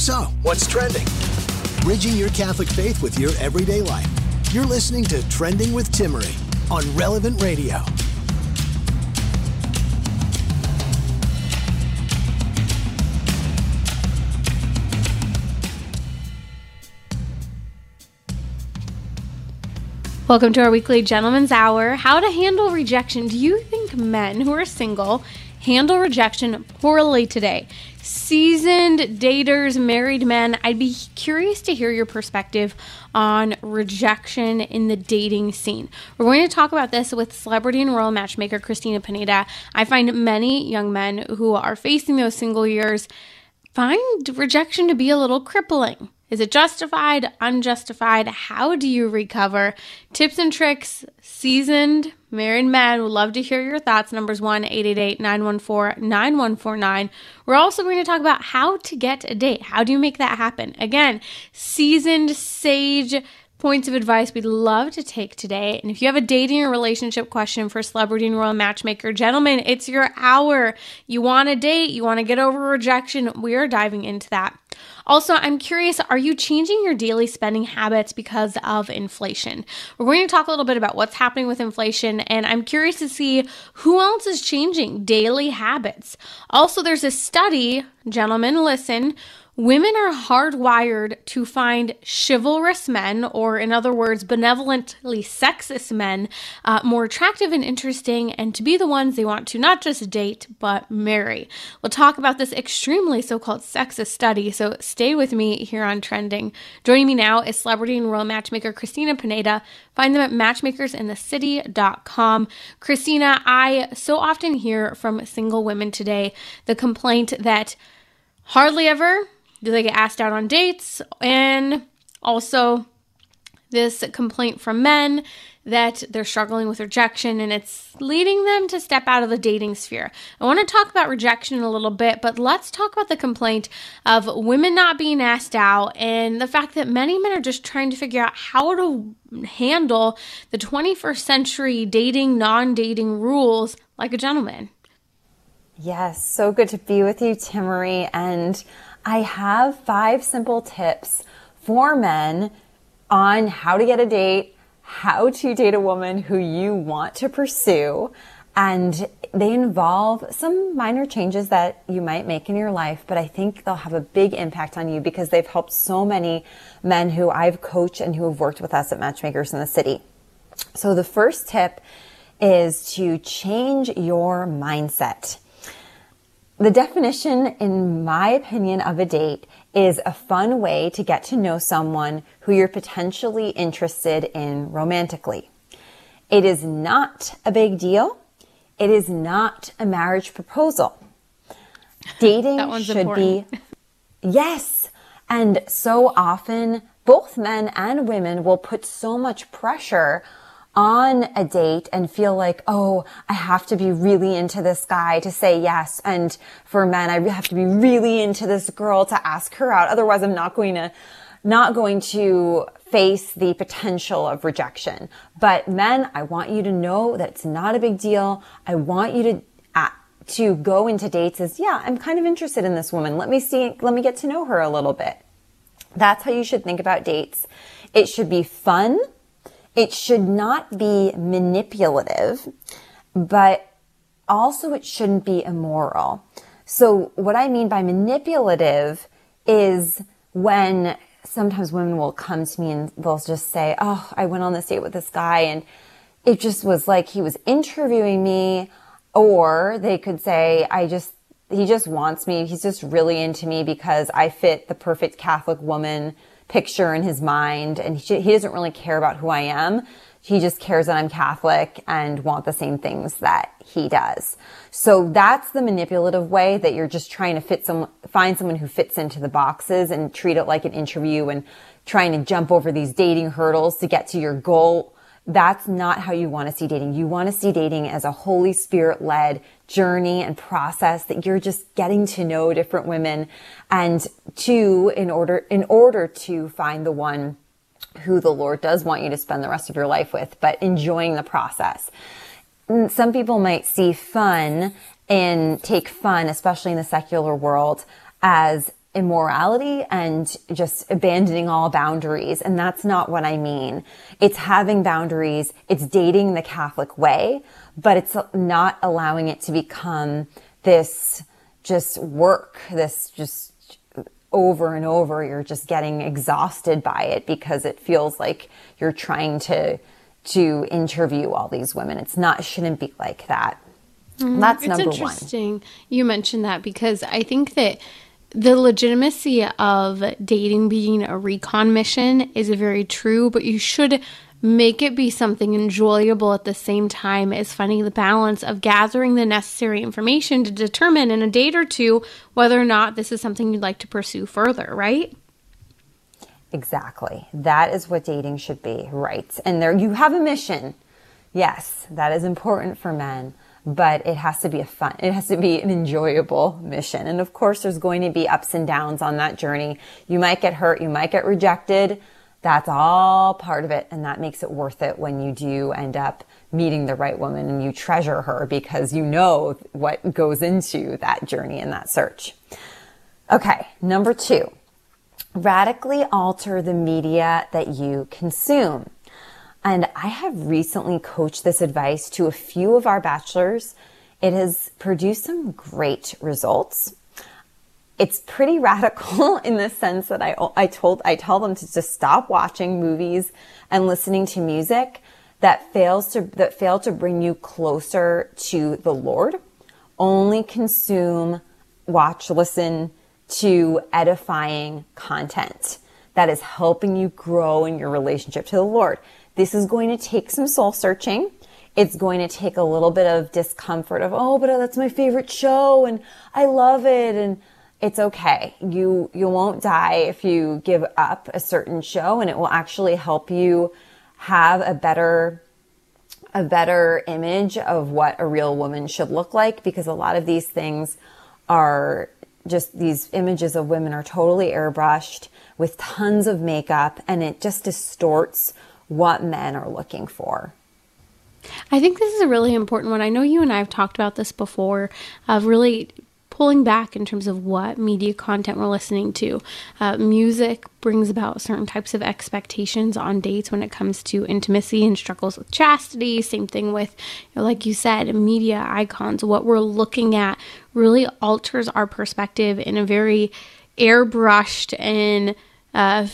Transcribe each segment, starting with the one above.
So, what's trending? Bridging your Catholic faith with your everyday life. You're listening to Trending with Timmerie on Relevant Radio. Welcome to our weekly Gentleman's Hour. How to handle rejection. Do you think men who are single handle rejection poorly today? Seasoned daters, married men, I'd be curious to hear your perspective on rejection in the dating scene. We're going to talk about this with celebrity and royal matchmaker Christina Pineda. I find many young men who are facing those single years find rejection to be a little crippling. Is it justified, unjustified? How do you recover? Tips and tricks, seasoned married men would love to hear your thoughts. Numbers 1 888 914 9149. We're also going to talk about how to get a date. How do you make that happen? Again, seasoned sage points of advice we'd love to take today. And if you have a dating or relationship question for Celebrity and Royal Matchmaker, gentlemen, it's your hour. You want a date, you want to get over rejection. We are diving into that. Also, I'm curious are you changing your daily spending habits because of inflation? We're going to talk a little bit about what's happening with inflation, and I'm curious to see who else is changing daily habits. Also, there's a study, gentlemen, listen Women are hardwired to find chivalrous men, or in other words, benevolently sexist men, uh, more attractive and interesting, and to be the ones they want to not just date, but marry. We'll talk about this extremely so called sexist study, so stay with me here on Trending. Joining me now is celebrity and royal matchmaker Christina Pineda. Find them at matchmakersinthecity.com. Christina, I so often hear from single women today the complaint that hardly ever do they get asked out on dates? And also, this complaint from men that they're struggling with rejection and it's leading them to step out of the dating sphere. I want to talk about rejection a little bit, but let's talk about the complaint of women not being asked out and the fact that many men are just trying to figure out how to handle the 21st century dating, non dating rules like a gentleman. Yes, so good to be with you, Timmerie. And I have five simple tips for men on how to get a date, how to date a woman who you want to pursue. And they involve some minor changes that you might make in your life, but I think they'll have a big impact on you because they've helped so many men who I've coached and who have worked with us at Matchmakers in the City. So the first tip is to change your mindset. The definition, in my opinion, of a date is a fun way to get to know someone who you're potentially interested in romantically. It is not a big deal. It is not a marriage proposal. Dating should important. be, yes. And so often, both men and women will put so much pressure on a date and feel like, oh, I have to be really into this guy to say yes. And for men, I have to be really into this girl to ask her out. Otherwise, I'm not going to, not going to face the potential of rejection. But men, I want you to know that it's not a big deal. I want you to, uh, to go into dates as, yeah, I'm kind of interested in this woman. Let me see, let me get to know her a little bit. That's how you should think about dates. It should be fun it should not be manipulative, but also it shouldn't be immoral. So what I mean by manipulative is when sometimes women will come to me and they'll just say, Oh, I went on this date with this guy and it just was like he was interviewing me. Or they could say, I just he just wants me. He's just really into me because I fit the perfect Catholic woman picture in his mind and he, he doesn't really care about who I am. He just cares that I'm Catholic and want the same things that he does. So that's the manipulative way that you're just trying to fit some, find someone who fits into the boxes and treat it like an interview and trying to jump over these dating hurdles to get to your goal. That's not how you want to see dating. You want to see dating as a Holy Spirit led journey and process that you're just getting to know different women and two, in order, in order to find the one who the Lord does want you to spend the rest of your life with, but enjoying the process. Mm, some people might see fun and take fun, especially in the secular world, as immorality and just abandoning all boundaries. And that's not what I mean. It's having boundaries. It's dating the Catholic way, but it's not allowing it to become this just work, this just over and over, you're just getting exhausted by it because it feels like you're trying to to interview all these women. It's not shouldn't be like that. Mm, That's number one. interesting you mentioned that because I think that the legitimacy of dating being a recon mission is very true, but you should make it be something enjoyable at the same time as finding the balance of gathering the necessary information to determine in a date or two whether or not this is something you'd like to pursue further, right? Exactly. That is what dating should be, right? And there you have a mission. Yes, that is important for men, but it has to be a fun, it has to be an enjoyable mission. And of course, there's going to be ups and downs on that journey. You might get hurt, you might get rejected, that's all part of it. And that makes it worth it when you do end up meeting the right woman and you treasure her because you know what goes into that journey and that search. Okay. Number two, radically alter the media that you consume. And I have recently coached this advice to a few of our bachelors. It has produced some great results it's pretty radical in the sense that I, I told, I tell them to just stop watching movies and listening to music that fails to, that fail to bring you closer to the Lord. Only consume, watch, listen to edifying content that is helping you grow in your relationship to the Lord. This is going to take some soul searching. It's going to take a little bit of discomfort of, oh, but uh, that's my favorite show and I love it. And it's okay. You, you won't die if you give up a certain show and it will actually help you have a better, a better image of what a real woman should look like because a lot of these things are just these images of women are totally airbrushed with tons of makeup and it just distorts what men are looking for. I think this is a really important one. I know you and I have talked about this before of really pulling back in terms of what media content we're listening to. Uh, music brings about certain types of expectations on dates when it comes to intimacy and struggles with chastity. Same thing with, you know, like you said, media icons. What we're looking at really alters our perspective in a very airbrushed and uh,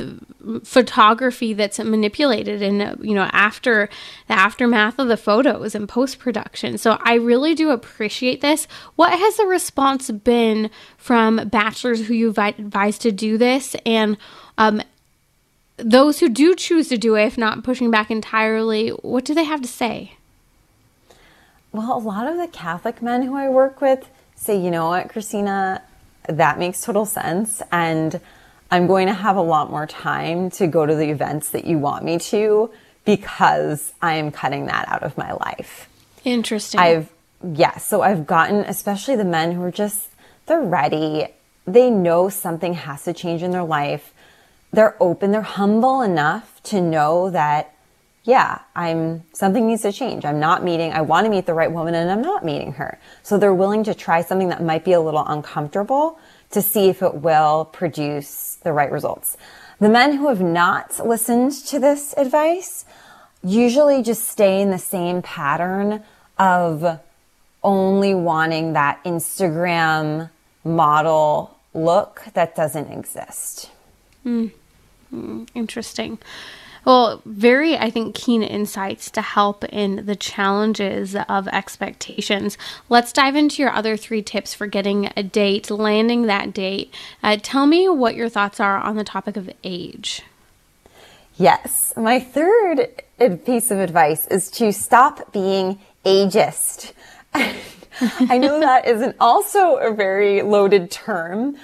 photography that's manipulated and you know after the aftermath of the photos and post production so i really do appreciate this. What has the response been from bachelors who you've advised to do this? And um, those who do choose to do it if not pushing back entirely what do they have to say? Well a lot of the catholic men who i work with say you know what christina? That makes total sense. And I'm going to have a lot more time to go to the events that you want me to because I am cutting that out of my life. Interesting. I've, yes. Yeah, so I've gotten, especially the men who are just, they're ready. They know something has to change in their life. They're open, they're humble enough to know that, yeah, I'm, something needs to change. I'm not meeting, I want to meet the right woman and I'm not meeting her. So they're willing to try something that might be a little uncomfortable to see if it will produce the right results. The men who have not listened to this advice usually just stay in the same pattern of only wanting that Instagram model look that doesn't exist. Mm. Interesting. Well, very, I think, keen insights to help in the challenges of expectations. Let's dive into your other three tips for getting a date, landing that date. Uh, tell me what your thoughts are on the topic of age. Yes. My third piece of advice is to stop being ageist. I know that isn't also a very loaded term,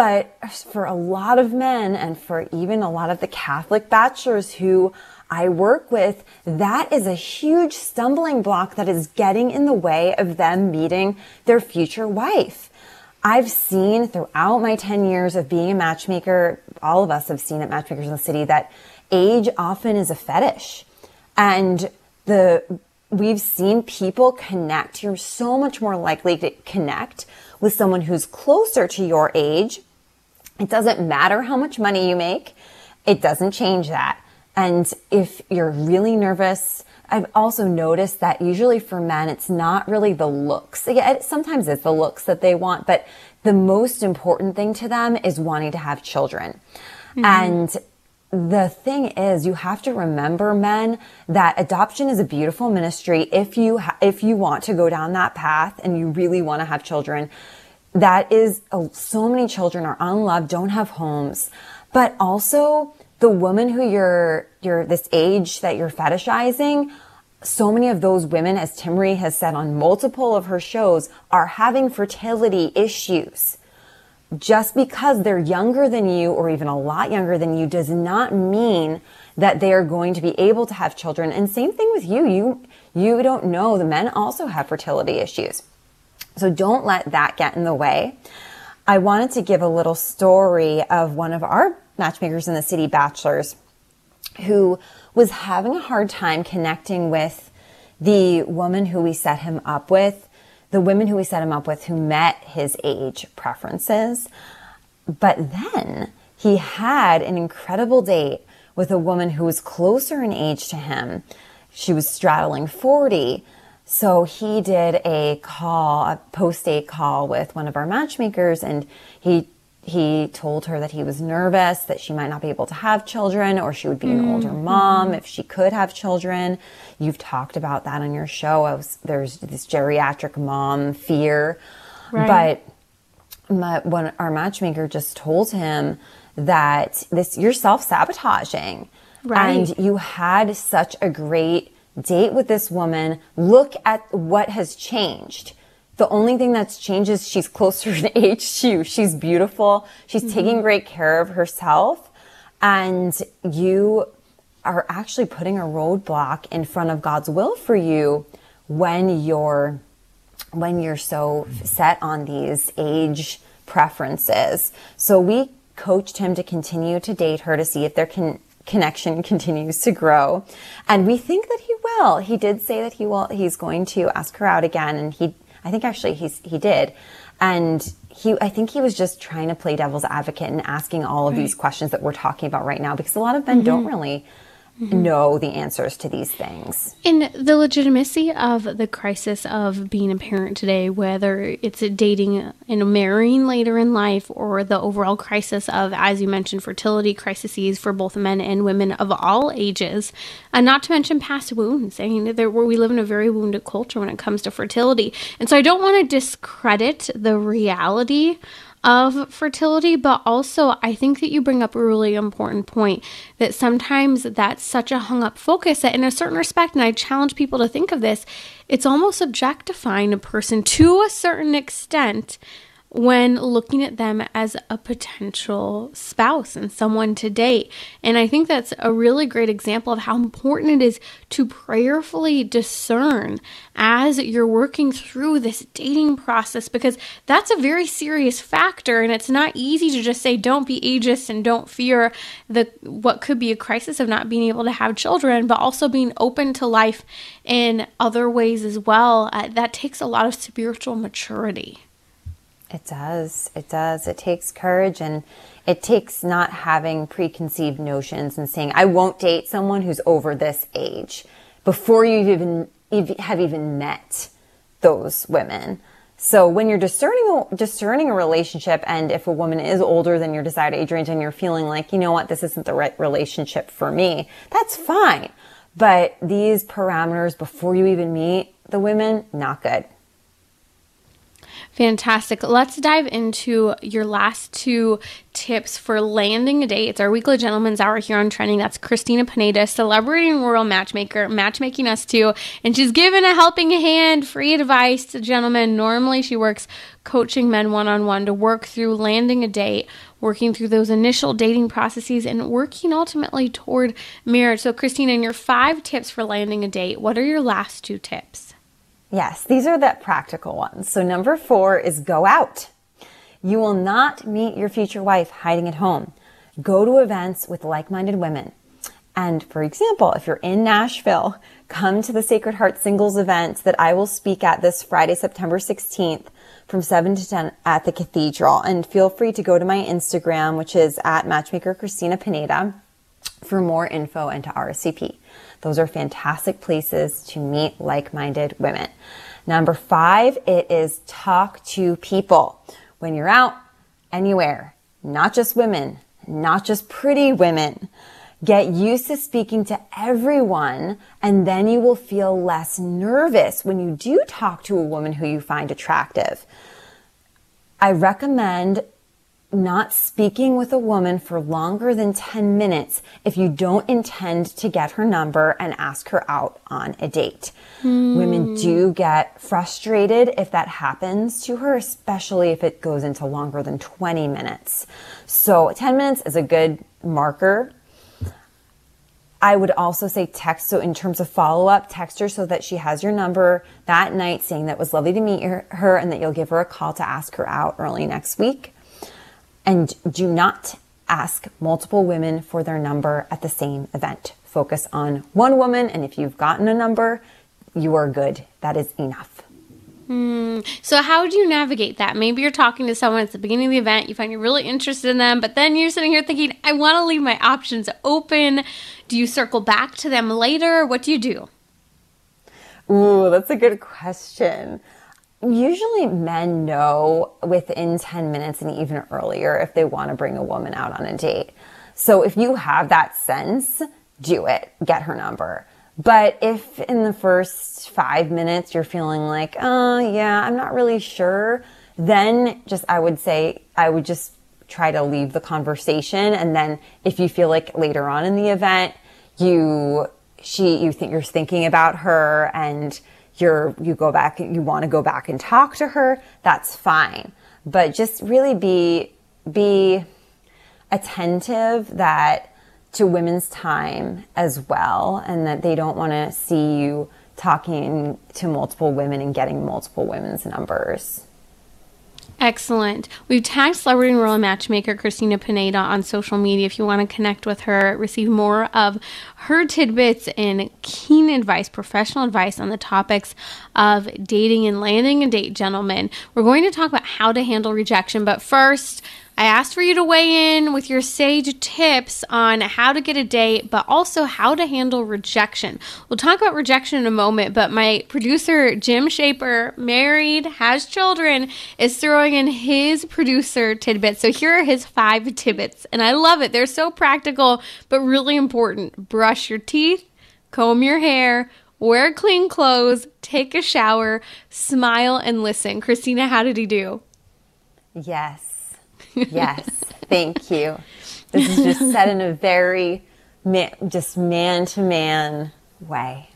but for a lot of men and for even a lot of the Catholic bachelors who I work with, that is a huge stumbling block that is getting in the way of them meeting their future wife. I've seen throughout my 10 years of being a matchmaker, all of us have seen at Matchmakers in the City that age often is a fetish. And the we've seen people connect. You're so much more likely to connect with someone who's closer to your age. It doesn't matter how much money you make. It doesn't change that. And if you're really nervous, I've also noticed that usually for men, it's not really the looks. Yeah, sometimes it's the looks that they want, but the most important thing to them is wanting to have children. Mm-hmm. And the thing is you have to remember men that adoption is a beautiful ministry if you ha- if you want to go down that path and you really want to have children that is oh, so many children are unloved don't have homes but also the woman who you're you're this age that you're fetishizing so many of those women as Timmerie has said on multiple of her shows are having fertility issues just because they're younger than you or even a lot younger than you does not mean that they are going to be able to have children. And same thing with you. You, you don't know the men also have fertility issues. So don't let that get in the way. I wanted to give a little story of one of our matchmakers in the city bachelors who was having a hard time connecting with the woman who we set him up with the women who we set him up with who met his age preferences. But then he had an incredible date with a woman who was closer in age to him. She was straddling 40. So he did a call, a post date call with one of our matchmakers, and he he told her that he was nervous that she might not be able to have children or she would be an mm-hmm. older mom if she could have children. You've talked about that on your show. Was, there's this geriatric mom fear. Right. But my, when our matchmaker just told him that this you're self-sabotaging right. and you had such a great date with this woman. Look at what has changed the only thing that's changed is she's closer in age to you. She's beautiful. She's mm-hmm. taking great care of herself. And you are actually putting a roadblock in front of God's will for you when you're when you're so set on these age preferences. So we coached him to continue to date her to see if there con- connection continues to grow. And we think that he will. He did say that he will he's going to ask her out again and he I think actually he's he did, and he I think he was just trying to play devil's advocate and asking all of right. these questions that we're talking about right now because a lot of men mm-hmm. don't really mm-hmm. know the answers to these things. In the legitimacy of the crisis of being a parent today, whether it's dating and marrying later in life or the overall crisis of, as you mentioned, fertility crises for both men and women of all ages, and not to mention past wounds. I mean, there, we live in a very wounded culture when it comes to fertility. And so I don't want to discredit the reality of fertility, but also I think that you bring up a really important point that sometimes that's such a hung up focus that, in a certain respect, and I challenge people to think of this, it's almost objectifying a person to a certain extent when looking at them as a potential spouse and someone to date. And I think that's a really great example of how important it is to prayerfully discern as you're working through this dating process because that's a very serious factor and it's not easy to just say don't be ageist and don't fear the what could be a crisis of not being able to have children but also being open to life in other ways as well. Uh, that takes a lot of spiritual maturity. It does. It does. It takes courage and it takes not having preconceived notions and saying, I won't date someone who's over this age before you even have even met those women. So when you're discerning discerning a relationship, and if a woman is older than your desired age range, and you're feeling like, you know what, this isn't the right relationship for me, that's fine. But these parameters before you even meet the women, not good. Fantastic. Let's dive into your last two tips for landing a date. It's our weekly gentleman's hour here on Trending. That's Christina Pineda, celebrating royal matchmaker, matchmaking us too. And she's given a helping hand, free advice to gentlemen. Normally, she works coaching men one on one to work through landing a date, working through those initial dating processes, and working ultimately toward marriage. So, Christina, in your five tips for landing a date, what are your last two tips? Yes, these are the practical ones. So number four is go out. You will not meet your future wife hiding at home. Go to events with like-minded women. And for example, if you're in Nashville, come to the Sacred Heart Singles event that I will speak at this Friday, September 16th from 7 to 10 at the Cathedral. And feel free to go to my Instagram, which is at Matchmaker Christina Pineda for more info and to RSVP. Those are fantastic places to meet like-minded women. Number five, it is talk to people. When you're out anywhere, not just women, not just pretty women, get used to speaking to everyone and then you will feel less nervous when you do talk to a woman who you find attractive. I recommend not speaking with a woman for longer than 10 minutes if you don't intend to get her number and ask her out on a date. Mm. Women do get frustrated if that happens to her, especially if it goes into longer than 20 minutes. So 10 minutes is a good marker. I would also say text. So in terms of follow up, text her so that she has your number that night saying that was lovely to meet her and that you'll give her a call to ask her out early next week. And do not ask multiple women for their number at the same event. Focus on one woman, and if you've gotten a number, you are good. That is enough. Hmm. So, how do you navigate that? Maybe you're talking to someone at the beginning of the event, you find you're really interested in them, but then you're sitting here thinking, I want to leave my options open. Do you circle back to them later? What do you do? Ooh, that's a good question. Usually men know within 10 minutes and even earlier if they want to bring a woman out on a date. So if you have that sense, do it. Get her number. But if in the first five minutes you're feeling like, oh yeah, I'm not really sure, then just, I would say, I would just try to leave the conversation. And then if you feel like later on in the event, you, she, you think you're thinking about her and you're, you go back, and you want to go back and talk to her, that's fine. But just really be, be attentive that to women's time as well and that they don't want to see you talking to multiple women and getting multiple women's numbers. Excellent. We've tagged celebrity and royal matchmaker Christina Pineda on social media. If you want to connect with her, receive more of her tidbits and keen advice, professional advice on the topics of dating and landing a date, gentlemen. We're going to talk about how to handle rejection, but first, I asked for you to weigh in with your sage tips on how to get a date, but also how to handle rejection. We'll talk about rejection in a moment, but my producer, Jim Shaper, married, has children, is throwing in his producer tidbits. So here are his five tidbits, and I love it. They're so practical, but really important. Brush your teeth, comb your hair, wear clean clothes, take a shower, smile, and listen. Christina, how did he do? Yes. Yes, thank you. This is just said in a very man, just man to man way.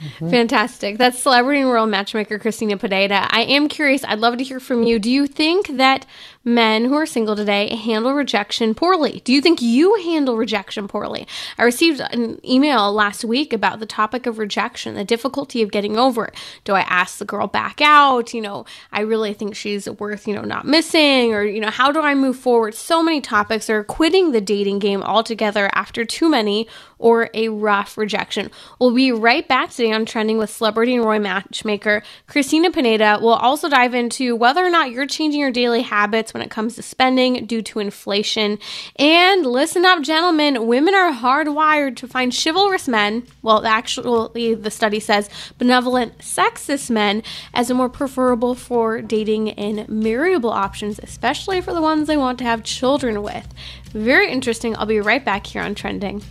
Mm-hmm. Fantastic. That's celebrity and royal matchmaker Christina Pineda. I am curious. I'd love to hear from you. Do you think that men who are single today handle rejection poorly? Do you think you handle rejection poorly? I received an email last week about the topic of rejection, the difficulty of getting over it. Do I ask the girl back out? You know, I really think she's worth, you know, not missing or, you know, how do I move forward? So many topics are quitting the dating game altogether after too many or a rough rejection. We'll be right back today on Trending with celebrity and Roy matchmaker Christina Pineda. We'll also dive into whether or not you're changing your daily habits when it comes to spending due to inflation. And listen up, gentlemen, women are hardwired to find chivalrous men, well, actually, the study says benevolent, sexist men, as a more preferable for dating and marriable options, especially for the ones they want to have children with. Very interesting. I'll be right back here on Trending.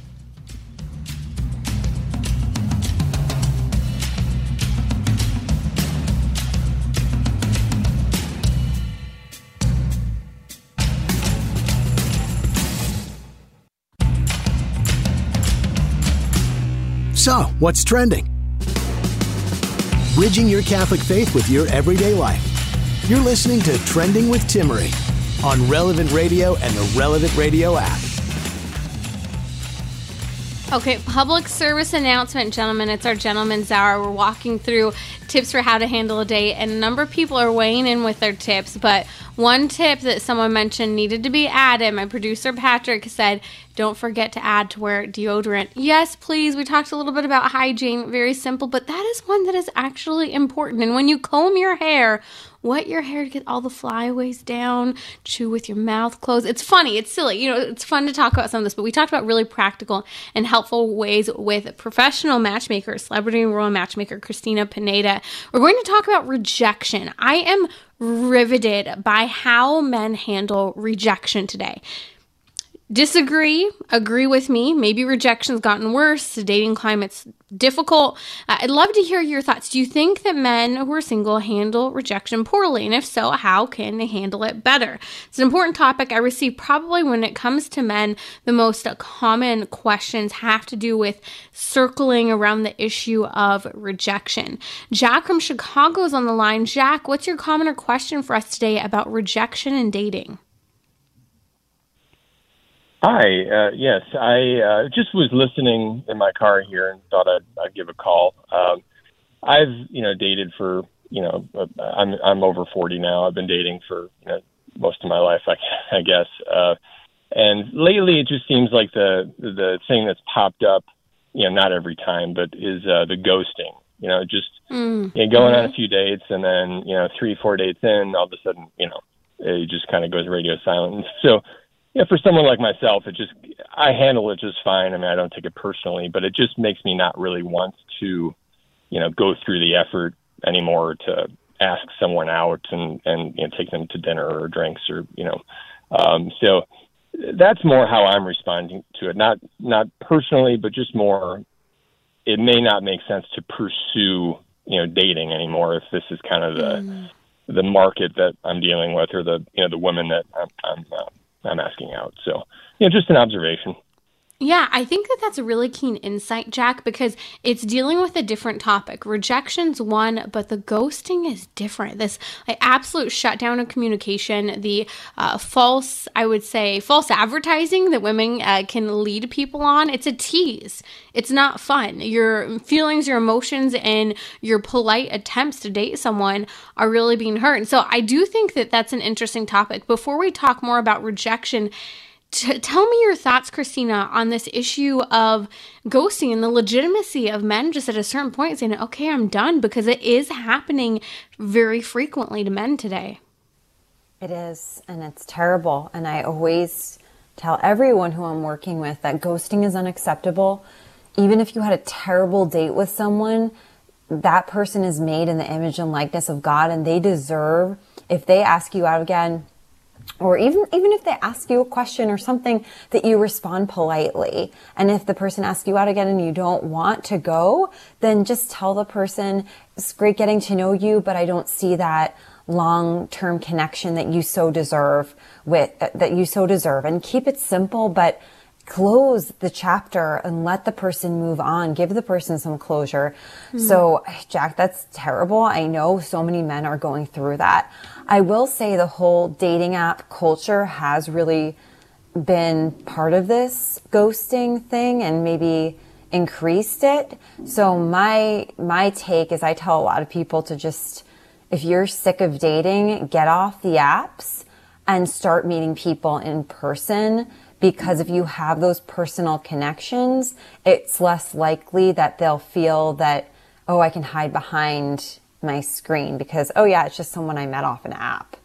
So, what's trending? Bridging your Catholic faith with your everyday life. You're listening to Trending with Timmerie on Relevant Radio and the Relevant Radio app. Okay, public service announcement, gentlemen. It's our gentleman's hour. We're walking through tips for how to handle a date, and a number of people are weighing in with their tips. But one tip that someone mentioned needed to be added. My producer Patrick said, "Don't forget to add to wear deodorant." Yes, please. We talked a little bit about hygiene, very simple, but that is one that is actually important. And when you comb your hair, wet your hair to get all the flyaways down, chew with your mouth closed. It's funny, it's silly. You know, it's fun to talk about some of this, but we talked about really practical and helpful ways with professional matchmaker, celebrity royal matchmaker Christina Pineda. We're going to talk about rejection. I am riveted by how men handle rejection today disagree, agree with me. Maybe rejection's gotten worse, the dating climate's difficult. Uh, I'd love to hear your thoughts. Do you think that men who are single handle rejection poorly? And if so, how can they handle it better? It's an important topic I receive probably when it comes to men. The most common questions have to do with circling around the issue of rejection. Jack from Chicago is on the line. Jack, what's your comment or question for us today about rejection and dating? Hi. Uh, yes, I uh, just was listening in my car here and thought I'd, I'd give a call. Um, I've you know dated for you know uh, I'm I'm over 40 now. I've been dating for you know most of my life, I, I guess. Uh, and lately, it just seems like the the thing that's popped up, you know, not every time, but is uh, the ghosting. You know, just mm. you know, going mm-hmm. on a few dates and then you know three four dates in, all of a sudden you know it just kind of goes radio silent. So yeah, for someone like myself, it just I handle it just fine. I mean, I don't take it personally, but it just makes me not really want to, you know, go through the effort anymore to ask someone out and and you know, take them to dinner or drinks or you know, um, so that's more how I'm responding to it. Not not personally, but just more. It may not make sense to pursue you know dating anymore if this is kind of the mm. the market that I'm dealing with or the you know the women that I'm, I'm uh, I'm asking out. So, you know, just an observation. Yeah, I think that that's a really keen insight, Jack, because it's dealing with a different topic. Rejection's one, but the ghosting is different. This like, absolute shutdown of communication, the uh, false, I would say, false advertising that women uh, can lead people on. It's a tease. It's not fun. Your feelings, your emotions, and your polite attempts to date someone are really being hurt. And so I do think that that's an interesting topic. Before we talk more about rejection, T- tell me your thoughts, Christina, on this issue of ghosting and the legitimacy of men just at a certain point saying, okay, I'm done, because it is happening very frequently to men today. It is, and it's terrible. And I always tell everyone who I'm working with that ghosting is unacceptable. Even if you had a terrible date with someone, that person is made in the image and likeness of God, and they deserve, if they ask you out again, or even even if they ask you a question or something that you respond politely. And if the person asks you out again and you don't want to go then just tell the person it's great getting to know you but i don't see that long-term connection that you so deserve with that you so deserve. And keep it simple but close the chapter and let the person move on give the person some closure mm. so jack that's terrible i know so many men are going through that I will say the whole dating app culture has really been part of this ghosting thing and maybe increased it. So my my take is I tell a lot of people to just if you're sick of dating, get off the apps and start meeting people in person because if you have those personal connections, it's less likely that they'll feel that oh, I can hide behind my screen because, oh, yeah, it's just someone I met off an app.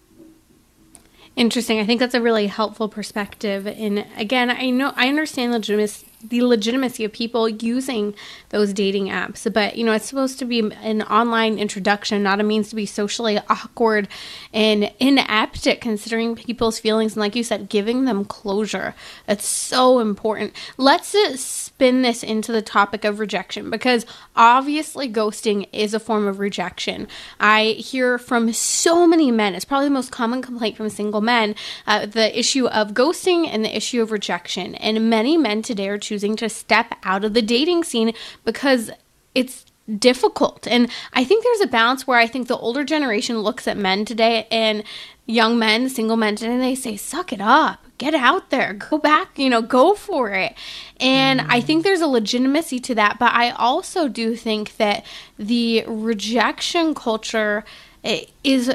Interesting. I think that's a really helpful perspective. And again, I know I understand legitimacy the legitimacy of people using those dating apps. But, you know, it's supposed to be an online introduction, not a means to be socially awkward and inept at considering people's feelings. And, like you said, giving them closure. It's so important. Let's spin this into the topic of rejection because obviously ghosting is a form of rejection. I hear from so many men, it's probably the most common complaint from single men, uh, the issue of ghosting and the issue of rejection. And many men today are choosing to step out of the dating scene because it's difficult. And I think there's a balance where I think the older generation looks at men today and young men, single men and they say, suck it up get out there, go back, you know, go for it. And mm. I think there's a legitimacy to that, but I also do think that the rejection culture eh, is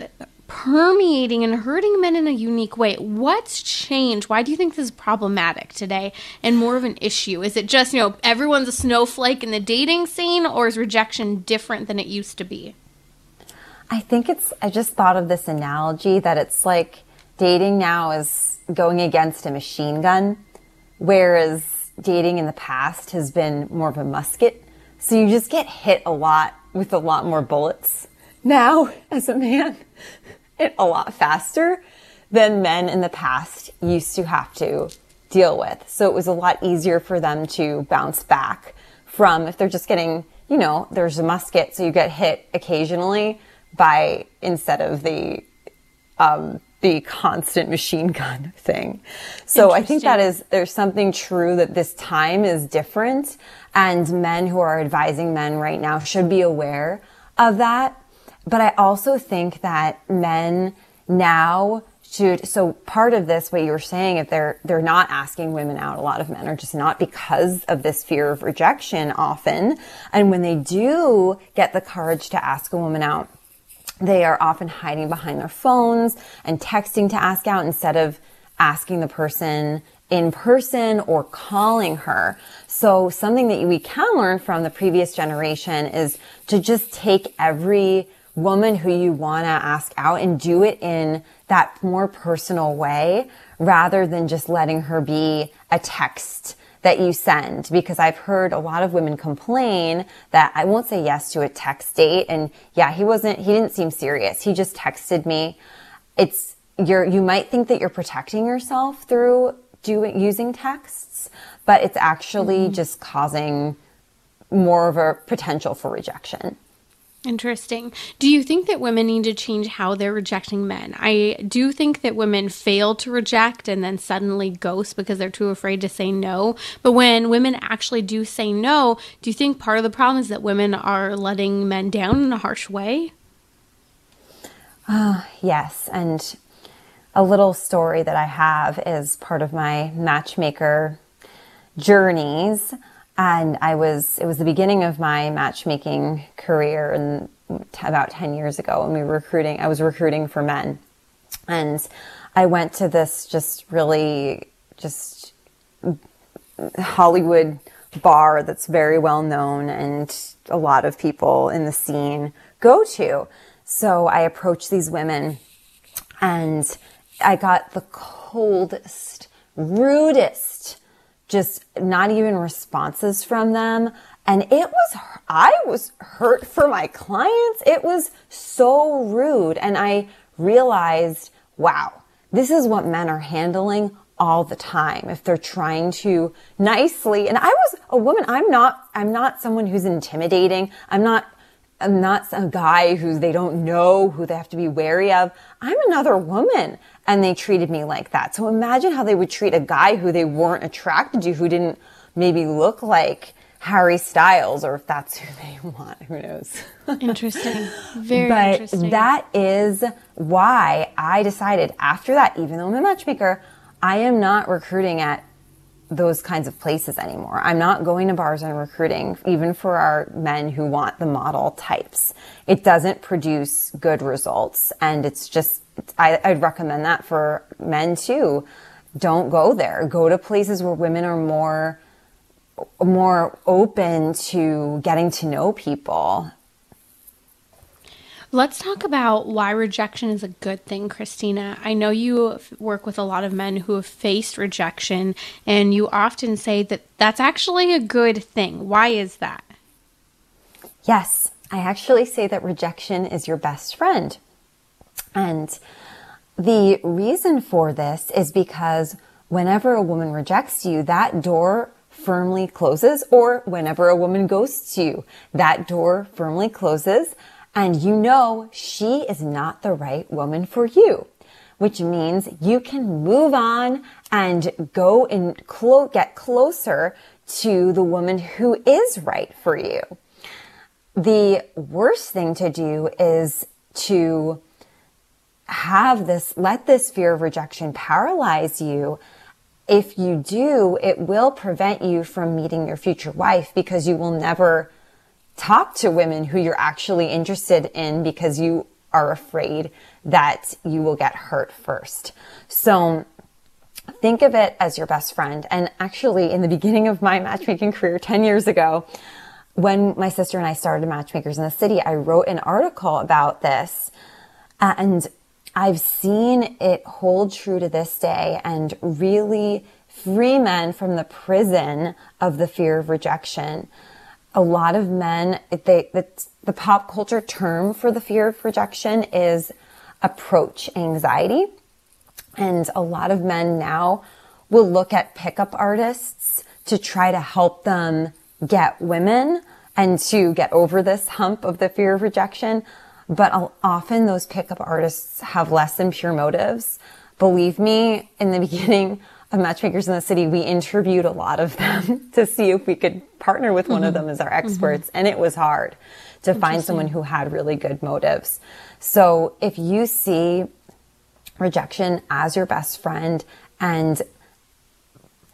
permeating and hurting men in a unique way. What's changed? Why do you think this is problematic today and more of an issue? Is it just, you know, everyone's a snowflake in the dating scene or is rejection different than it used to be? I think it's, I just thought of this analogy that it's like dating now is going against a machine gun, whereas dating in the past has been more of a musket. So you just get hit a lot with a lot more bullets. Now, as a man, it a lot faster than men in the past used to have to deal with. So it was a lot easier for them to bounce back from if they're just getting, you know, there's a musket, so you get hit occasionally by instead of the um, the constant machine gun thing. So I think that is, there's something true that this time is different and men who are advising men right now should be aware of that. But I also think that men now should, so part of this, what you were saying, if they're, they're not asking women out, a lot of men are just not because of this fear of rejection often. And when they do get the courage to ask a woman out, they are often hiding behind their phones and texting to ask out instead of asking the person in person or calling her. So something that we can learn from the previous generation is to just take every woman who you want to ask out and do it in that more personal way rather than just letting her be a text that you send because I've heard a lot of women complain that I won't say yes to a text date and yeah, he wasn't he didn't seem serious. He just texted me. It's you're you might think that you're protecting yourself through doing using texts, but it's actually mm-hmm. just causing more of a potential for rejection. Interesting. Do you think that women need to change how they're rejecting men? I do think that women fail to reject and then suddenly ghost because they're too afraid to say no. But when women actually do say no, do you think part of the problem is that women are letting men down in a harsh way? Uh, yes. And a little story that I have is part of my matchmaker journeys and I was it was the beginning of my matchmaking career and t- about 10 years ago and we were recruiting I was recruiting for men. And I went to this just really just Hollywood bar that's very well known and a lot of people in the scene go to. So I approached these women and I got the coldest rudest just not even responses from them. And it was, I was hurt for my clients. It was so rude. And I realized, wow, this is what men are handling all the time if they're trying to nicely and i was a woman i'm not i'm not someone who's intimidating i'm not i'm not a guy who they don't know who they have to be wary of i'm another woman and they treated me like that. So imagine how they would treat a guy who they weren't attracted to, who didn't maybe look like Harry Styles, or if that's who they want, who knows? Interesting. Very but interesting. that is why I decided after that, even though I'm a matchmaker, I am not recruiting at those kinds of places anymore. I'm not going to bars and recruiting, even for our men who want the model types. It doesn't produce good results, and it's just I, I'd recommend that for men too. Don't go there. Go to places where women are more more open to getting to know people Let's talk about why rejection is a good thing, Christina. I know you work with a lot of men who have faced rejection, and you often say that that's actually a good thing. Why is that? Yes, I actually say that rejection is your best friend. And the reason for this is because whenever a woman rejects you, that door firmly closes, or whenever a woman ghosts you, that door firmly closes, and you know she is not the right woman for you, which means you can move on and go and clo- get closer to the woman who is right for you. The worst thing to do is to have this, let this fear of rejection paralyze you. If you do, it will prevent you from meeting your future wife because you will never talk to women who you're actually interested in because you are afraid that you will get hurt first. So think of it as your best friend. And actually, in the beginning of my matchmaking career 10 years ago, when my sister and I started Matchmakers in the City, I wrote an article about this. And I've seen it hold true to this day and really free men from the prison of the fear of rejection. A lot of men, they, the, the pop culture term for the fear of rejection is approach anxiety. And a lot of men now will look at pickup artists to try to help them get women and to get over this hump of the fear of rejection. But often those pickup artists have less than pure motives. Believe me, in the beginning of Matchmakers in the City, we interviewed a lot of them to see if we could partner with one mm-hmm. of them as our experts. Mm-hmm. And it was hard to find someone who had really good motives. So if you see rejection as your best friend and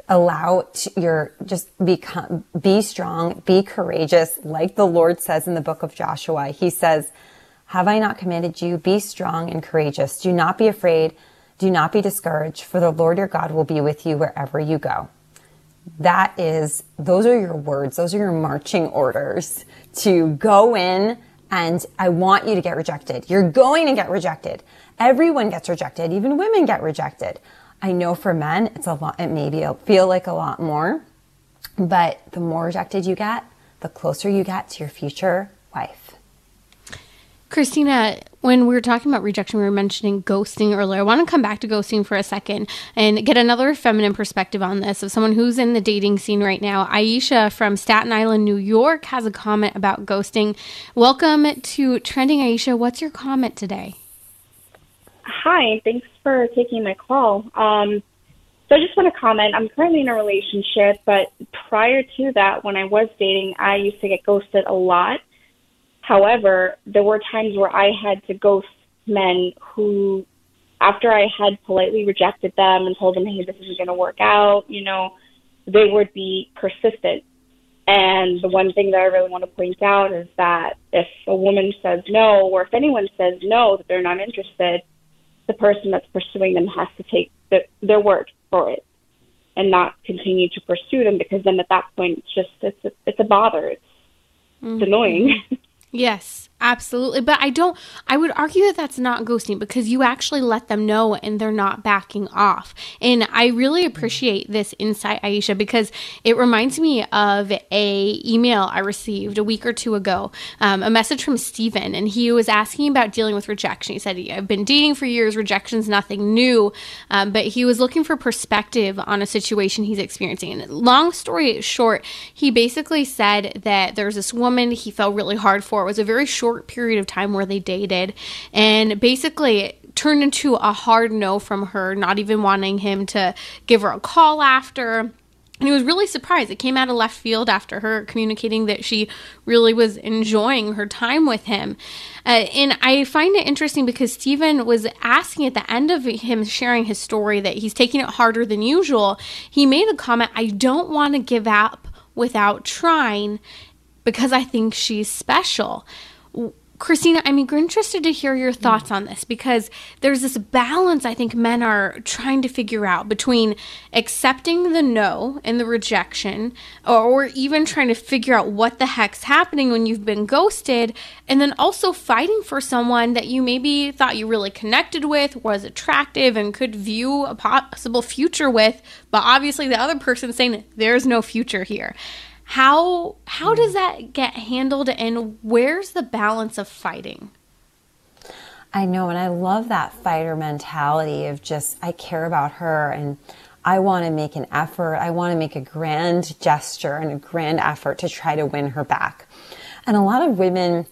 allow your just become be strong be courageous like the lord says in the book of joshua he says have I not commanded you? Be strong and courageous. Do not be afraid. Do not be discouraged, for the Lord your God will be with you wherever you go. That is, those are your words. Those are your marching orders to go in and I want you to get rejected. You're going to get rejected. Everyone gets rejected. Even women get rejected. I know for men, it's a lot, it maybe feel like a lot more, but the more rejected you get, the closer you get to your future wife. Christina, when we were talking about rejection, we were mentioning ghosting earlier. I want to come back to ghosting for a second and get another feminine perspective on this of someone who's in the dating scene right now. Aisha from Staten Island, New York, has a comment about ghosting. Welcome to Trending, Aisha. What's your comment today? Hi, thanks for taking my call. Um, so I just want to comment. I'm currently in a relationship, but prior to that, when I was dating, I used to get ghosted a lot. However, there were times where I had to ghost men who, after I had politely rejected them and told them, hey, this isn't going to work out, you know, they would be persistent. And the one thing that I really want to point out is that if a woman says no, or if anyone says no, that they're not interested, the person that's pursuing them has to take the, their word for it and not continue to pursue them because then at that point it's just it's a, it's a bother. It's, mm-hmm. it's annoying. Yes, absolutely. But I don't, I would argue that that's not ghosting because you actually let them know and they're not backing off. And I really appreciate this insight, Aisha, because it reminds me of a email I received a week or two ago, um, a message from Steven, and he was asking about dealing with rejection. He said, I've been dating for years, rejection's nothing new, um, but he was looking for perspective on a situation he's experiencing. And long story short, he basically said that there's this woman he felt really hard for. It was a very short short period of time where they dated. And basically, turned into a hard no from her, not even wanting him to give her a call after. And he was really surprised. It came out of left field after her communicating that she really was enjoying her time with him. Uh, and I find it interesting because Stephen was asking at the end of him sharing his story that he's taking it harder than usual. He made a comment I don't want to give up without trying because I think she's special Christina, I mean, we're interested to hear your thoughts on this because there's this balance I think men are trying to figure out between accepting the no and the rejection, or, or, even trying to figure out what the heck's happening when you've been ghosted, and then also fighting for someone that you maybe thought you really connected with, was attractive, and could view a possible future with, but obviously the other person saying there's no future here. How how does mm. that get handled and where's the balance of fighting? I know and I love that fighter mentality of just I care about her and I want to make an effort. I want to make a grand gesture and a grand effort to try to win her back. And a lot of women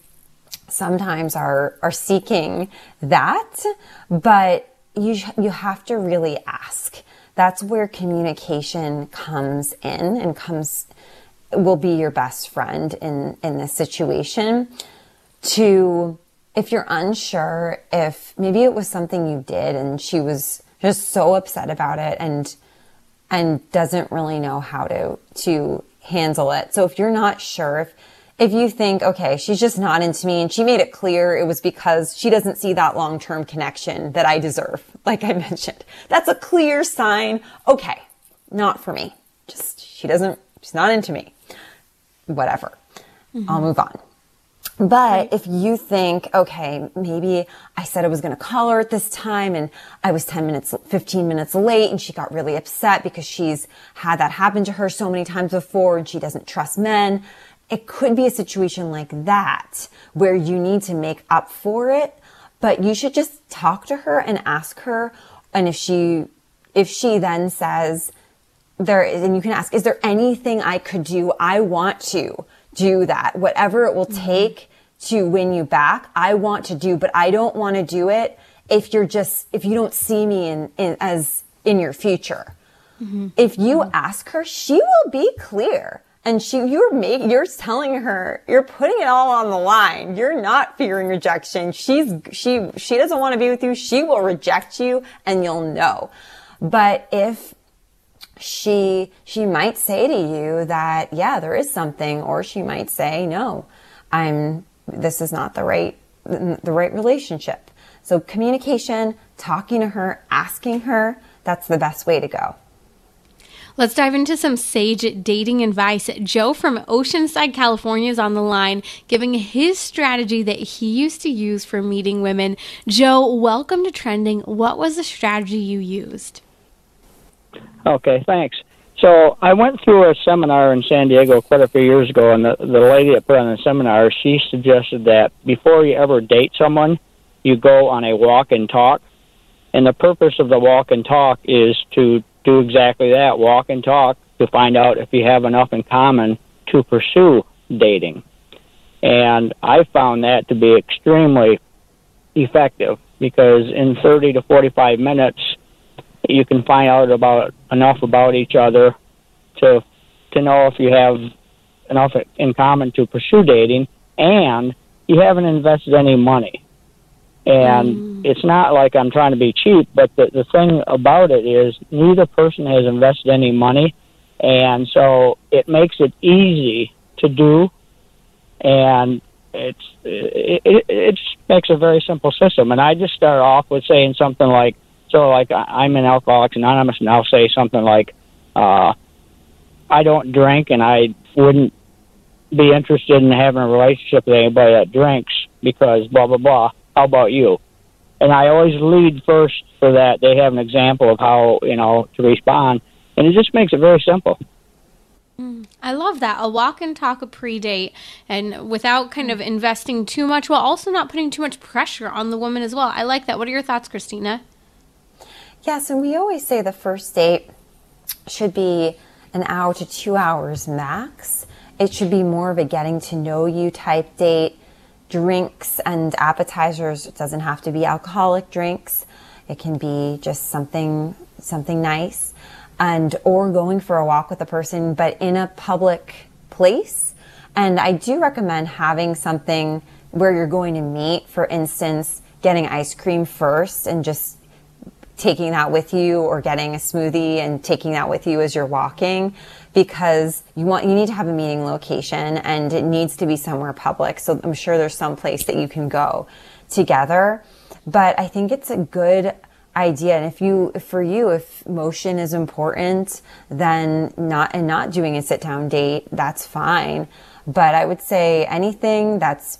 sometimes are are seeking that, but you you have to really ask. That's where communication comes in and comes will be your best friend in, in this situation to, if you're unsure, if maybe it was something you did and she was just so upset about it and, and doesn't really know how to, to handle it. So if you're not sure, if, if you think, okay, she's just not into me and she made it clear it was because she doesn't see that long term connection that I deserve, like I mentioned, that's a clear sign. Okay, not for me. Just, she doesn't, she's not into me whatever. Mm-hmm. I'll move on. But if you think, okay, maybe I said I was going to call her at this time and I was 10 minutes, 15 minutes late and she got really upset because she's had that happen to her so many times before and she doesn't trust men. It could be a situation like that where you need to make up for it, but you should just talk to her and ask her. And if she, if she then says, there and you can ask, is there anything I could do? I want to do that. Whatever it will mm-hmm. take to win you back, I want to do, but I don't want to do it if you're just, if you don't see me in, in as in your future. Mm-hmm. If you mm-hmm. ask her, she will be clear. And she, you're making, you're telling her, you're putting it all on the line. You're not fearing rejection. She's, she, she doesn't want to be with you. She will reject you and you'll know. But if she she might say to you that yeah there is something or she might say no i'm this is not the right the right relationship so communication talking to her asking her that's the best way to go Let's dive into some sage dating advice. Joe from Oceanside, California is on the line giving his strategy that he used to use for meeting women. Joe, welcome to Trending. What was the strategy you used? Okay, thanks. So I went through a seminar in San Diego quite a few years ago, and the, the lady that put on the seminar, she suggested that before you ever date someone, you go on a walk and talk. And the purpose of the walk and talk is to do exactly that, walk and talk to find out if you have enough in common to pursue dating. And I found that to be extremely effective because in 30 to 45 minutes, you can find out about enough about each other to to know if you have enough in common to pursue dating and you haven't invested any money and mm. it's not like i'm trying to be cheap but the the thing about it is neither person has invested any money and so it makes it easy to do and it's it, it, it just makes a very simple system and i just start off with saying something like so, like, I'm an Alcoholics Anonymous, and I'll say something like, uh, I don't drink, and I wouldn't be interested in having a relationship with anybody that drinks because blah, blah, blah. How about you? And I always lead first for that. They have an example of how, you know, to respond. And it just makes it very simple. Mm, I love that. A walk and talk a pre date and without kind of investing too much while also not putting too much pressure on the woman as well. I like that. What are your thoughts, Christina? Yes, and we always say the first date should be an hour to two hours max. It should be more of a getting to know you type date. Drinks and appetizers, it doesn't have to be alcoholic drinks. It can be just something something nice and or going for a walk with a person but in a public place. And I do recommend having something where you're going to meet, for instance, getting ice cream first and just taking that with you or getting a smoothie and taking that with you as you're walking because you want you need to have a meeting location and it needs to be somewhere public. So I'm sure there's some place that you can go together. But I think it's a good idea. And if you, for you, if motion is important, then not, and not doing a sit down date, that's fine. But I would say anything that's,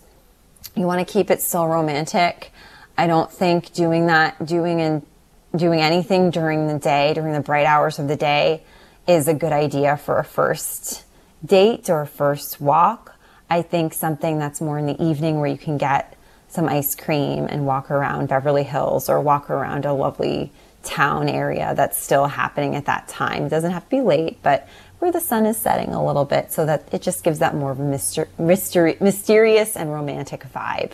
you want to keep it still romantic. I don't think doing that, doing and doing anything during the day, during the bright hours of the day is a good idea for a first date or a first walk. I think something that's more in the evening where you can get some ice cream and walk around Beverly Hills or walk around a lovely town area that's still happening at that time. It doesn't have to be late, but where the sun is setting a little bit so that it just gives that more of a myster- mystery, mysterious and romantic vibe.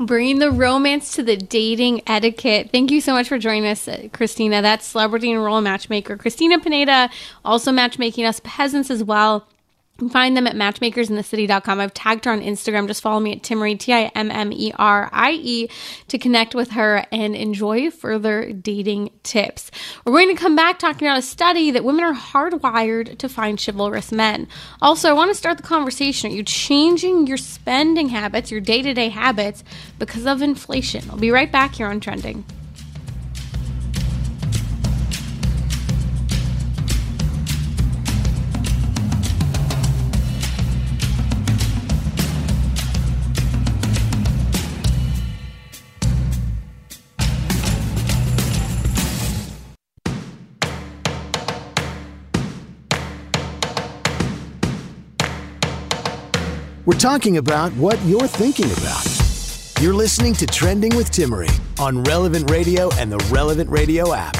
Bringing the romance to the dating etiquette. Thank you so much for joining us, uh, Christina. That's celebrity and role matchmaker Christina Pineda, also matchmaking us peasants as well find them at matchmakersinthecity.com. I've tagged her on Instagram. Just follow me at Timmerie, T I M M E R I E, to connect with her and enjoy further dating tips. We're going to come back talking about a study that women are hardwired to find chivalrous men. Also, I want to start the conversation. Are you changing your spending habits, your day to day habits, because of inflation? I'll be right back here on Trending. We're talking about what you're thinking about. You're listening to Trending with Timmerie on Relevant Radio and the Relevant Radio app.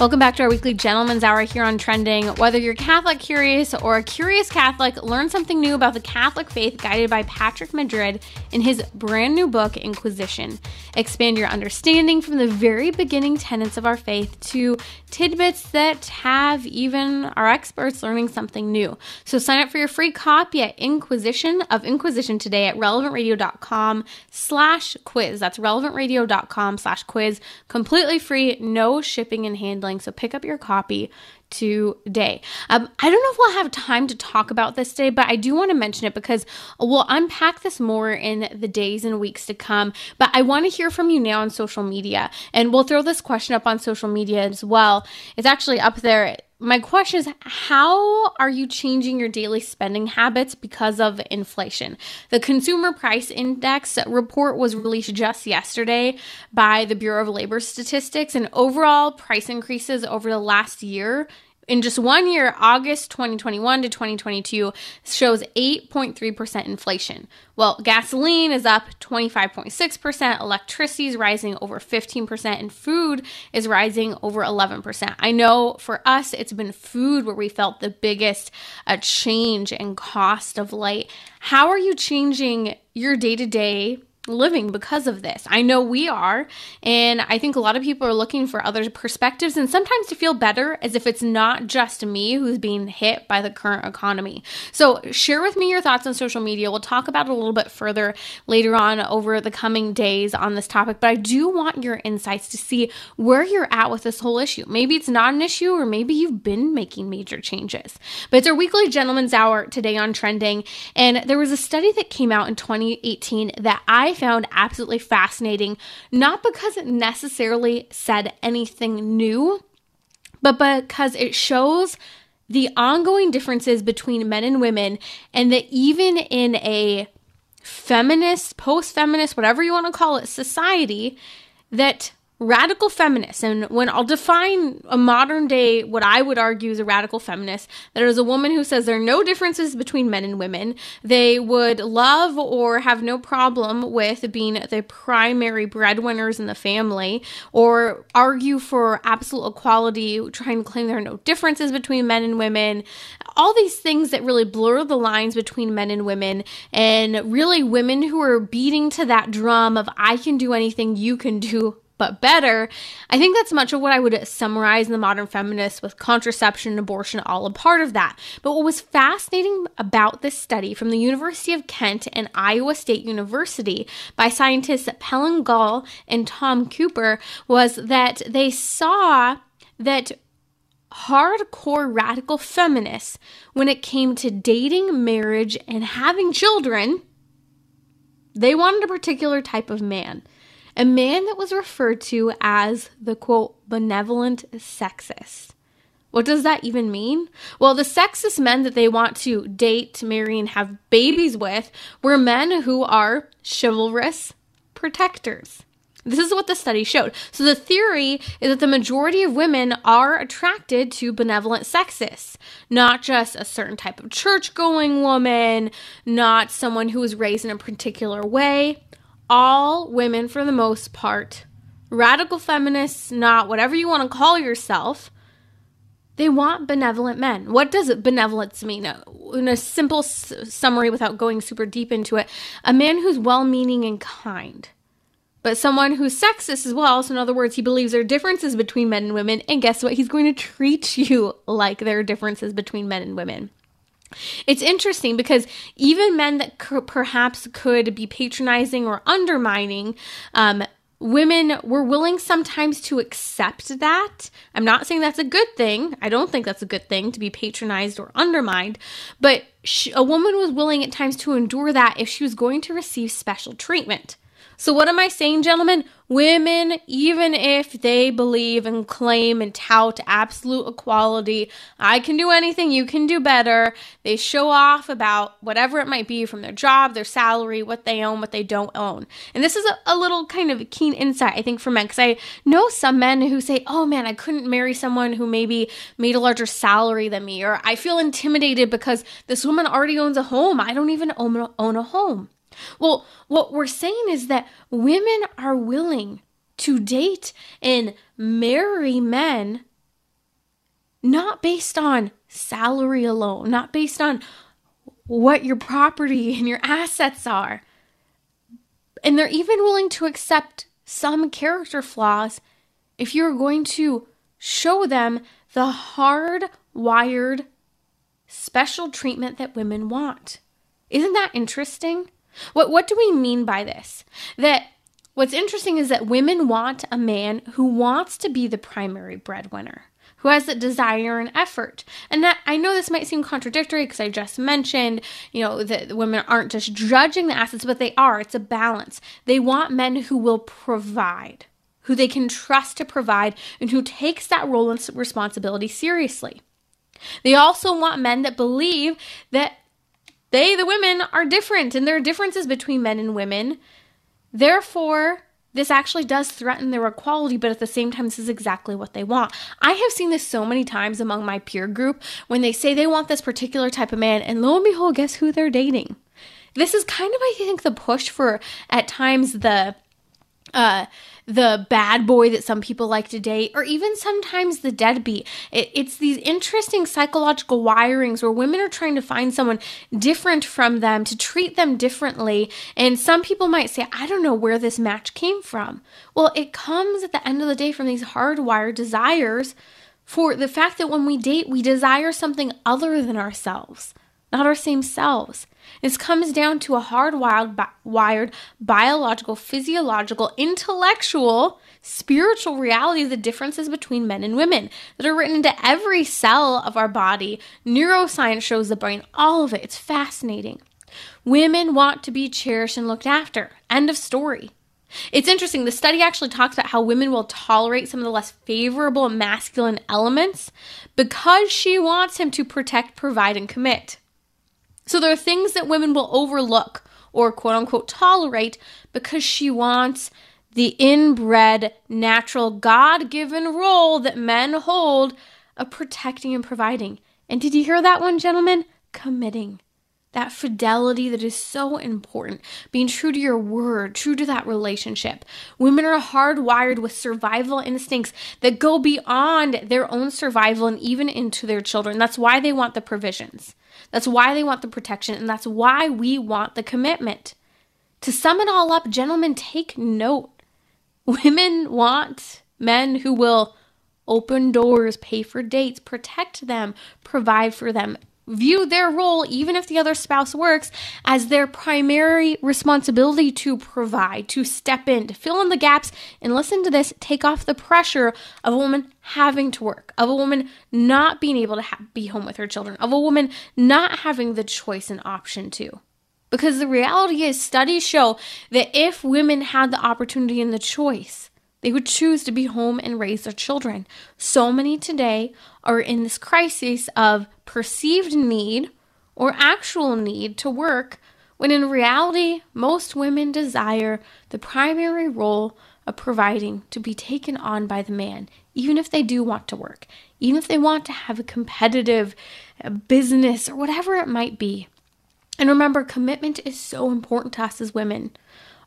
Welcome back to our weekly Gentleman's Hour here on Trending. Whether you're Catholic curious or a curious Catholic, learn something new about the Catholic faith guided by Patrick Madrid in his brand new book, Inquisition. Expand your understanding from the very beginning tenets of our faith to tidbits that have even our experts learning something new. So sign up for your free copy at Inquisition of Inquisition today at relevantradio.com slash quiz. That's relevantradio.com slash quiz. Completely free, no shipping and handling so pick up your copy today. Um, I don't know if we'll have time to talk about this today, but I do want to mention it because we'll unpack this more in the days and weeks to come. But I want to hear from you now on social media, and we'll throw this question up on social media as well. It's actually up there my question is how are you changing your daily spending habits because of inflation? The Consumer Price Index report was released just yesterday by the Bureau of Labor Statistics, and overall price increases over the last year in just one year, August 2021 to 2022 shows 8.3% inflation. Well, gasoline is up 25.6%, electricity is rising over 15%, and food is rising over 11%. I know for us, it's been food where we felt the biggest uh, change in cost of light. How are you changing your day to day living because of this. I know we are, and I think a lot of people are looking for other perspectives and sometimes to feel better as if it's not just me who's being hit by the current economy. So, share with me your thoughts on social media. We'll talk about it a little bit further later on over the coming days on this topic, but I do want your insights to see where you're at with this whole issue. Maybe it's not an issue, or maybe you've been making major changes. But it's our weekly Gentleman's Hour today on trending, and there was a study that came out in 2018 that I found absolutely fascinating, not because it necessarily said anything new, but because it shows the ongoing differences between men and women, and that even in a feminist, post feminist, whatever you want to call it, society, that radical feminists, and when I'll define a modern day, what I would argue is a radical feminist, that is a woman who says there are no differences between men and women. They would love or have no problem with being the primary breadwinners in the family, or argue for absolute equality, trying to claim there are no differences between men and women. All these things that really blur the lines between men and women, and really women who are beating to that drum of I can do anything you can do but better. I think that's much of what I would summarize in the modern feminist with contraception and abortion all a part of that. But what was fascinating about this study from the University of Kent and Iowa State University by scientists Pelin Gul and Tom Kupfer was that they saw that hardcore radical feminists, when it came to dating, marriage, and having children, they wanted a particular type of man a man that was referred to as the quote, benevolent sexist. What does that even mean? Well, the sexist men that they want to date, marry, and have babies with were men who are chivalrous protectors. This is what the study showed. So the theory is that the majority of women are attracted to benevolent sexists, not just a certain type of church going woman, not someone who was raised in a particular way all women, for the most part, radical feminists, not whatever you want to call yourself, they want benevolent men. What does benevolence mean? Uh, in a simple s- summary, without going super deep into it, a man who's well meaning and kind. But someone who's sexist as well. So, in other words, he believes there are differences between men and women. And guess what? He's going to treat you like there are differences between men and women. It's interesting because even men that c- perhaps could be patronizing or undermining, um, women were willing sometimes to accept that. I'm not saying that's a good thing. I don't think that's a good thing to be patronized or undermined, but a woman was willing at times to endure that if she was going to receive special treatment. So, what am I saying, gentlemen? Women, even if they believe and claim and tout absolute equality, I can do anything, you can do better. They show off about whatever it might be from their job, their salary, what they own, what they don't own. And this is a, a little kind of a keen insight, I think, for men, because I know some men who say, oh man, I couldn't marry someone who maybe made a larger salary than me, or I feel intimidated because this woman already owns a home. I don't even own, own a home. Well, what we're saying is that women are willing to date and marry men not based on salary alone, not based on what your property and your assets are. And they're even willing to accept some character flaws if you're going to show them the hard wired special treatment that women want. Isn't that interesting? What what do we mean by this? That what's interesting is that women want a man who wants to be the primary breadwinner, who has the desire and effort. And that I know this might seem contradictory because I just mentioned, you know, that women aren't just judging the assets, but they are. It's a balance. They want men who will provide, who they can trust to provide, and who takes that role and responsibility seriously. They also want men that believe that they, the women, are different and there are differences between men and women. Therefore, this actually does threaten their equality, but at the same time, this is exactly what they want. I have seen this so many times among my peer group when they say they want this particular type of man, and lo and behold, guess who they're dating? This is kind of, I think, the push for at times the uh the bad boy that some people like to date, or even sometimes the deadbeat. It, it's these interesting psychological wirings where women are trying to find someone different from them to treat them differently. And some people might say, I don't know where this match came from. Well, it comes at the end of the day from these hardwired desires for the fact that when we date, we desire something other than ourselves, not our same selves. This comes down to a hardwired, bi- wired, biological, physiological, intellectual, spiritual reality of the differences between men and women that are written into every cell of our body. Neuroscience shows the brain, all of it. It's fascinating. Women want to be cherished and looked after. End of story. It's interesting. The study actually talks about how women will tolerate some of the less favorable masculine elements because she wants him to protect, provide, and commit. So there are things that women will overlook or quote unquote tolerate because she wants the inbred, natural, God given role that men hold of protecting and providing. And did you hear that one, gentlemen? Committing. That fidelity that is so important. Being true to your word, true to that relationship. Women are hardwired with survival instincts that go beyond their own survival and even into their children. That's why they want the provisions. That's why they want the protection, and that's why we want the commitment. To sum it all up, gentlemen, take note. Women want men who will open doors, pay for dates, protect them, provide for them, view their role, even if the other spouse works, as their primary responsibility to provide, to step in, to fill in the gaps, and listen to this take off the pressure of a woman having to work, of a woman not being able to ha- be home with her children, of a woman not having the choice and option to. Because the reality is, studies show that if women had the opportunity and the choice, they would choose to be home and raise their children. So many today are in this crisis of perceived need or actual need to work, when in reality, most women desire the primary role of providing to be taken on by the man, even if they do want to work, even if they want to have a competitive uh, business or whatever it might be. And remember, commitment is so important to us as women.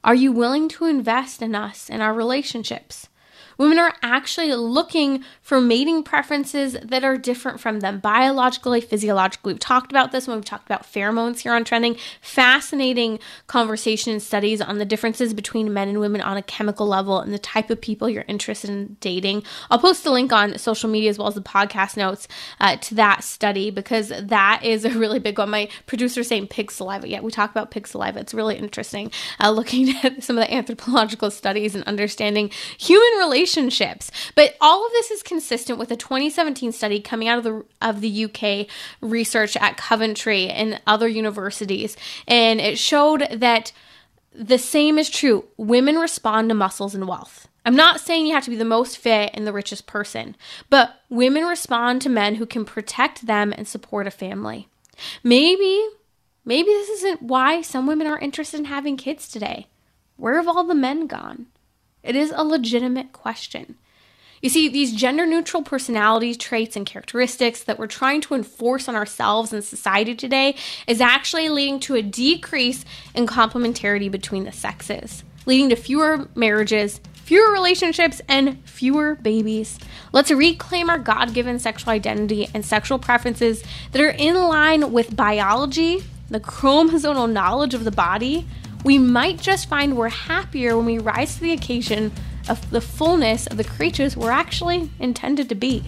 Are you willing to invest in us and our relationships? Women are actually looking for mating preferences that are different from them biologically, physiologically. We've talked about this when we've talked about pheromones here on Trending. Fascinating conversation and studies on the differences between men and women on a chemical level and the type of people you're interested in dating. I'll post a link on social media as well as the podcast notes uh, to that study because that is a really big one. My producer's saying pig saliva. Yeah, we talk about pig saliva. It's really interesting uh, looking at some of the anthropological studies and understanding human relationships relationships. But all of this is consistent with a 2017 study coming out of the of the UK research at Coventry and other universities, and it showed that the same is true. Women respond to muscles and wealth. I'm not saying you have to be the most fit and the richest person, but women respond to men who can protect them and support a family. Maybe, maybe this isn't why some women are interested in having kids today. Where have all the men gone? It is a legitimate question. You see, these gender neutral personality traits and characteristics that we're trying to enforce on ourselves and society today is actually leading to a decrease in complementarity between the sexes, leading to fewer marriages, fewer relationships, and fewer babies. Let's reclaim our God given sexual identity and sexual preferences that are in line with biology, the chromosomal knowledge of the body, we might just find we're happier when we rise to the occasion of the fullness of the creatures we're actually intended to be.